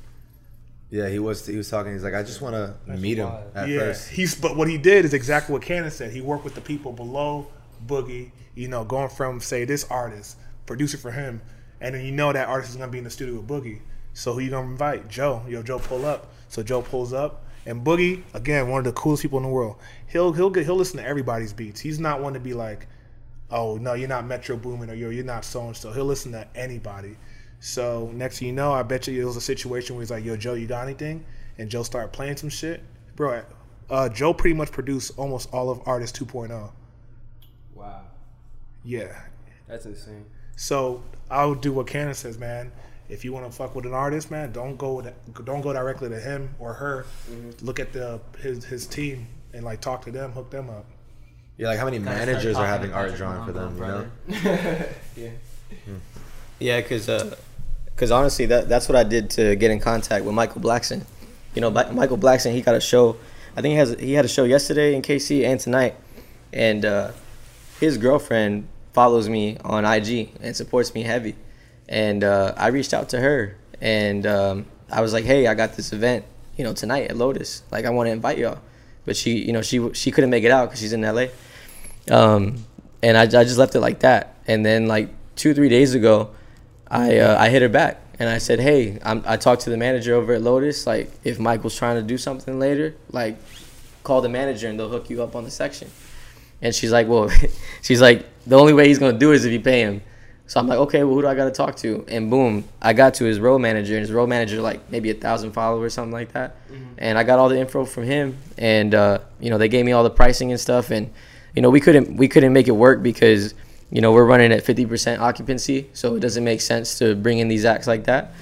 Yeah, he was he was talking. He's like, I just want to meet him at yeah. first. He's but what he did is exactly what Cannon said. He worked with the people below Boogie, you know, going from say this artist, producer for him, and then you know that artist is gonna be in the studio with Boogie. So who you gonna invite? Joe. Yo, Joe pull up. So Joe pulls up. And Boogie, again, one of the coolest people in the world. He'll he'll get he'll listen to everybody's beats. He's not one to be like, oh no, you're not Metro Boomin or yo, you're not so and so. He'll listen to anybody. So next thing you know, I bet you it was a situation where he's like, yo, Joe, you got anything? And Joe started playing some shit. Bro, uh, Joe pretty much produced almost all of Artist 2.0. Wow, Yeah. that's insane. So I would do what Cannon says, man. If you want to fuck with an artist, man, don't go with, don't go directly to him or her. Look at the his his team and like talk to them, hook them up. Yeah, like how many managers are having art drawn for them? You know? Malongo, yeah. Yeah, cause, uh 'cause honestly, that that's what I did to get in contact with Michael Blackson. You know, Michael Blackson, he got a show. I think he has he had a show yesterday in KC and tonight, and uh, his girlfriend follows me on IG and supports me heavy. And uh, I reached out to her and um, I was like, "Hey, I got this event, you know, tonight at Lotus. Like, I want to invite y'all." But she, you know, she she couldn't make it out because she's in LA. Um, and I, I just left it like that. And then like two three days ago, I uh, I hit her back and I said, "Hey, I'm, I talked to the manager over at Lotus. Like, if Michael's trying to do something later, like, call the manager and they'll hook you up on the section." And she's like, "Well, she's like, the only way he's gonna do it is if you pay him." So I'm like, "Okay, well, who do I gotta talk to?" And boom, I got to his road manager, and his road manager like maybe a thousand followers, something like that. And I got all the info from him, and uh, you know, they gave me all the pricing and stuff, and you know, we couldn't we couldn't make it work because you know we're running at 50% occupancy, so it doesn't make sense to bring in these acts like that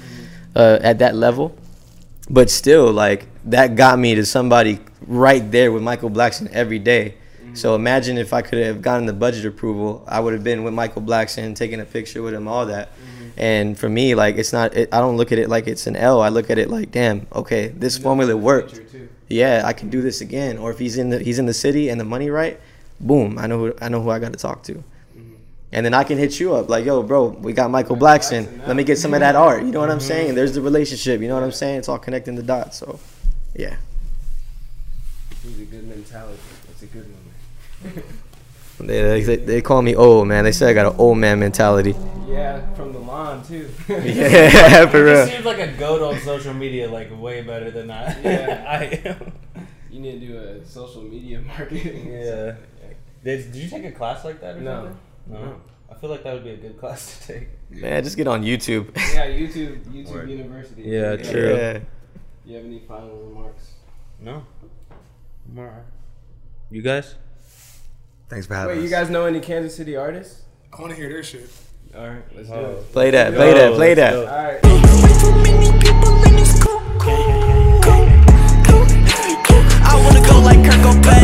uh, at that level. But still, like that got me to somebody right there with Michael Blackson every day. So imagine if I could have gotten the budget approval, I would have been with Michael Blackson, taking a picture with him, all that. And for me, like it's not. It, I don't look at it like it's an L. I look at it like, damn, okay, this formula worked. Yeah, I can do this again. Or if he's in the he's in the city and the money right, boom, I know who I know who I got to talk to. And then I can hit you up like, yo, bro, we got Michael Blackson. Blackson Let me get some of that art. You know what I'm mm-hmm. saying? There's the relationship. You know what I'm saying? It's all connecting the dots. So, yeah. He's a good mentality. That's a good one. They, they, they call me old man. They say I got an old man mentality. Yeah, from the lawn too. Yeah, for He real. seems like a goat on social media, like way better than I, Yeah. I am. You need to do a social media marketing. Yeah. Did, did you take a class like that or No. something? No. No. I feel like that would be a good class to take. Man, just get on YouTube. Yeah, YouTube, YouTube Word. University. Yeah, true. Yeah. You have any final remarks? No. I'm alright. You guys? Thanks for having Wait, us. you guys know any Kansas City artists? I want to hear their shit. All right, let's do Oh. it. Play that. Play that. Play that. All right. Too many people in this. I wanna go like Kurt Cobain.